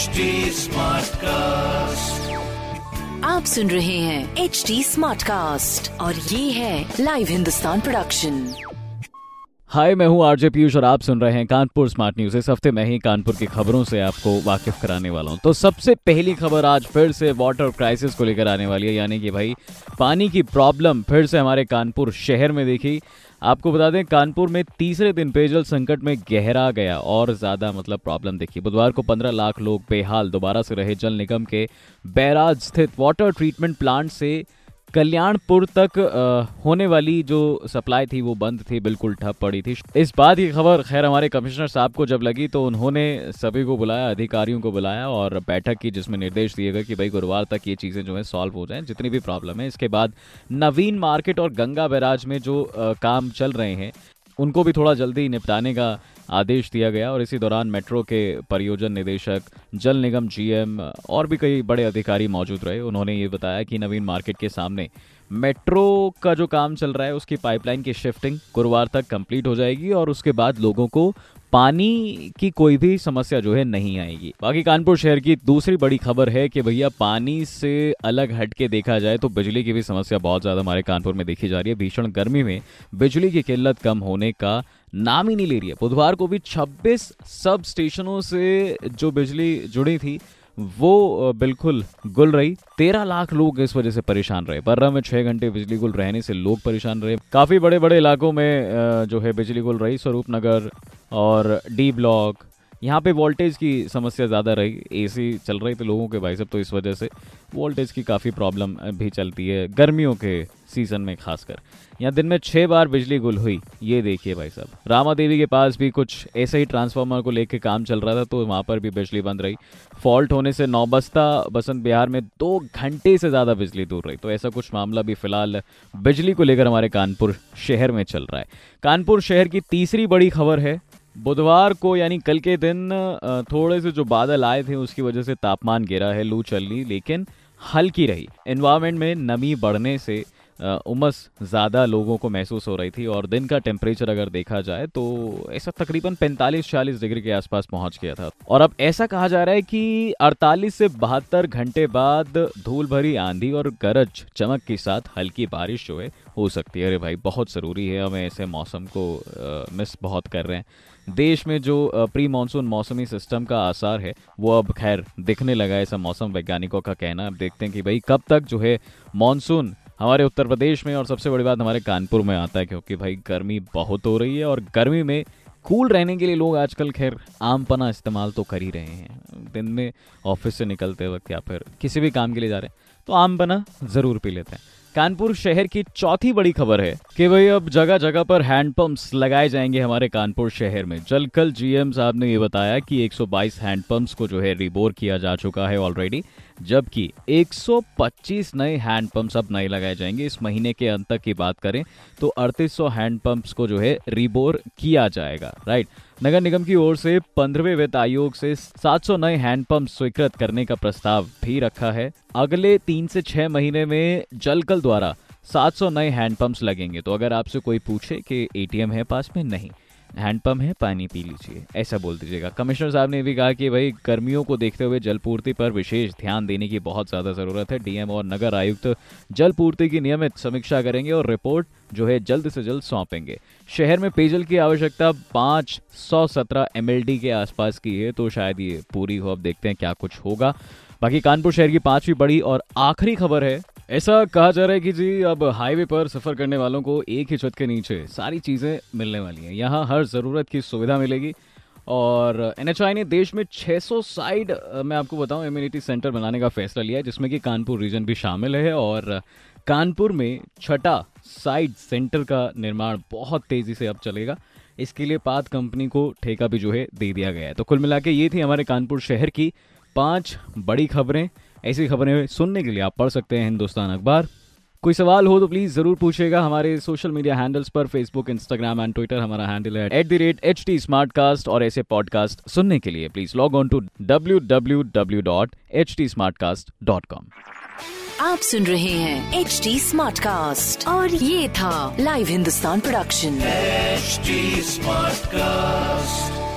HD Smartcast. आप सुन रहे हैं एच डी स्मार्ट कास्ट और ये है लाइव हिंदुस्तान प्रोडक्शन हाय मैं हूँ आरजे पीयूष और आप सुन रहे हैं कानपुर स्मार्ट न्यूज़ इस हफ़्ते मैं ही कानपुर की खबरों से आपको वाकिफ कराने वाला हूँ। तो सबसे पहली खबर आज फिर से वाटर क्राइसिस को लेकर आने वाली है। यानी कि भाई पानी की प्रॉब्लम फिर से हमारे कानपुर शहर में देखी। आपको बता दें, कानपुर में तीसरे दिन पेयजल संकट में गहरा गया और ज़्यादा मतलब प्रॉब्लम देखी बुधवार को 15 लाख लोग बेहाल, दोबारा से रहे जल निगम के बैराज स्थित वाटर ट्रीटमेंट प्लांट से कल्याणपुर तक होने वाली जो सप्लाई थी वो बंद थी, बिल्कुल ठप पड़ी थी। इस बात की खबर खैर हमारे कमिश्नर साहब को जब लगी तो उन्होंने सभी को बुलाया, अधिकारियों को बुलाया और बैठक की, जिसमें निर्देश दिए गए कि भाई गुरुवार तक ये चीज़ें जो है सॉल्व हो जाएँ, जितनी भी प्रॉब्लम है। इसके बाद नवीन मार्केट और गंगा बैराज में जो काम चल रहे हैं, उनको भी थोड़ा जल्दी निपटाने का आदेश दिया गया और इसी दौरान मेट्रो के परियोजन निदेशक, जल निगम जीएम और भी कई बड़े अधिकारी मौजूद रहे। उन्होंने ये बताया कि नवीन मार्केट के सामने मेट्रो का जो काम चल रहा है, उसकी पाइपलाइन की शिफ्टिंग गुरुवार तक कंप्लीट हो जाएगी और उसके बाद लोगों को पानी की कोई भी समस्या जो है नहीं आएगी। बाकी कानपुर शहर की दूसरी बड़ी खबर है कि भैया पानी से अलग हटके देखा जाए तो बिजली की भी समस्या बहुत ज़्यादा हमारे कानपुर में देखी जा रही है। भीषण गर्मी में बिजली की किल्लत कम होने का नाम ही नहीं ले रही है। बुधवार को भी 26 सब स्टेशनों से जो बिजली जुड़ी थी, वो बिल्कुल गुल रही। तेरह लाख लोग इस वजह से परेशान रहे। बर्रा में छह घंटे बिजली गुल रहने से लोग परेशान रहे। काफ़ी बड़े बड़े इलाकों में जो है बिजली गुल रही। स्वरूप नगर और डी ब्लॉक यहाँ पे वोल्टेज की समस्या ज़्यादा रही। एसी चल रही थी लोगों के भाई सब तो इस वजह से वोल्टेज की काफ़ी प्रॉब्लम भी चलती है गर्मियों के सीज़न में खासकर। यहाँ दिन में छः बार बिजली गुल हुई, ये देखिए भाई साहब। रामा देवी के पास भी कुछ ऐसे ही ट्रांसफार्मर को लेकर काम चल रहा था तो वहाँ पर भी बिजली बंद रही। फॉल्ट होने से नौबस्ता, बसंत बिहार में दो घंटे से ज़्यादा बिजली दूर रही। तो ऐसा कुछ मामला भी फ़िलहाल बिजली को लेकर हमारे कानपुर शहर में चल रहा है। कानपुर शहर की तीसरी बड़ी खबर है बुधवार को, यानी कल के दिन थोड़े से जो बादल आए थे, उसकी वजह से तापमान गिरा है, लू चल रही लेकिन हल्की रही। एनवायरमेंट में नमी बढ़ने से उमस ज़्यादा लोगों को महसूस हो रही थी और दिन का टेम्परेचर अगर देखा जाए तो ऐसा तकरीबन 45-40 डिग्री के आसपास पहुँच गया था। और अब ऐसा कहा जा रहा है कि 48 से बहत्तर घंटे बाद धूल भरी आंधी और गरज चमक के साथ हल्की बारिश जो है हो सकती है। अरे भाई बहुत ज़रूरी है। हमें ऐसे मौसम को आ, मिस बहुत कर रहे हैं। देश में जो प्री मानसून मौसमी सिस्टम का आसार है वो अब खैर दिखने लगा ऐसा मौसम वैज्ञानिकों का कहना। अब देखते हैं कि भाई कब तक जो है मानसून हमारे उत्तर प्रदेश में और सबसे बड़ी बात हमारे कानपुर में आता है क्योंकि भाई गर्मी बहुत हो रही है और गर्मी में कूल रहने के लिए लोग आजकल खैर आम पना इस्तेमाल तो कर ही रहे हैं। दिन में ऑफ़िस से निकलते वक्त या फिर किसी भी काम के लिए जा रहे हैं तो आम पना ज़रूर पी लेते हैं। कानपुर शहर की चौथी बड़ी खबर है कि भाई अब जगह जगह पर हैंडपंप्स लगाए जाएँगे हमारे कानपुर शहर में। जल जलकल जीएम साहब ने ये बताया कि 122 हैंडपंप्स को जो है रिबोर किया जा चुका है ऑलरेडी जबकि 125 नए हैंडपंप्स अब नए लगाए जाएँगे। इस महीने के अंत तक की बात करें तो 3800 हैंडपंप्स को जो है रिबोर किया जाएगा राइट नगर निगम की ओर से पंद्रहवें वित्त आयोग से 700 नए हैंडपंप स्वीकृत करने का प्रस्ताव भी रखा है। अगले तीन से छह महीने में जलकल द्वारा 700 नए हैंडपंप्स लगेंगे। तो अगर आपसे कोई पूछे कि एटीएम है पास में? नहीं। हैंडपम्प है, पानी पी लीजिए, ऐसा बोल दीजिएगा। कमिश्नर साहब ने भी कहा कि भाई, गर्मियों को देखते हुए जलपूर्ति पर विशेष ध्यान देने की बहुत ज़्यादा ज़रूरत है। डीएम और नगर आयुक्त जलपूर्ति की नियमित समीक्षा करेंगे और रिपोर्ट जो है जल्द से जल्द सौंपेंगे। शहर में पेयजल की आवश्यकता पाँच सौ सत्रह एम के आसपास की है तो शायद ये पूरी हो। अब देखते हैं क्या कुछ होगा। बाकी कानपुर शहर की पांचवी बड़ी और आखिरी खबर है ऐसा कहा जा रहा है कि जी, अब हाईवे पर सफ़र करने वालों को एक ही छत के नीचे सारी चीज़ें मिलने वाली हैं। यहाँ हर ज़रूरत की सुविधा मिलेगी। और एन ने देश में 600 साइड मैं आपको बताऊँ इम्यूनिटी सेंटर बनाने का फैसला लिया है, जिसमें कि कानपुर रीजन भी शामिल है। और कानपुर में छठा साइड सेंटर का निर्माण बहुत तेज़ी से अब चलेगा। इसके लिए पात कंपनी को ठेका भी जो है दे दिया गया है। तो कुल मिला ये थी हमारे कानपुर शहर की पाँच बड़ी खबरें। ऐसी खबरें सुनने के लिए आप पढ़ सकते हैं हिंदुस्तान अखबार। कोई सवाल हो तो प्लीज़ ज़रूर पूछेगा हमारे सोशल मीडिया हैंडल्स पर फेसबुक इंस्टाग्राम एंड ट्विटर हमारा हैंडल है at the rate H T Smartcast और ऐसे पॉडकास्ट सुनने के लिए please log on to W W W dot H T Smartcast dot com आप सुन रहे हैं एच टी स्मार्ट कास्ट और ये था live Hindustan production HD Smartcast.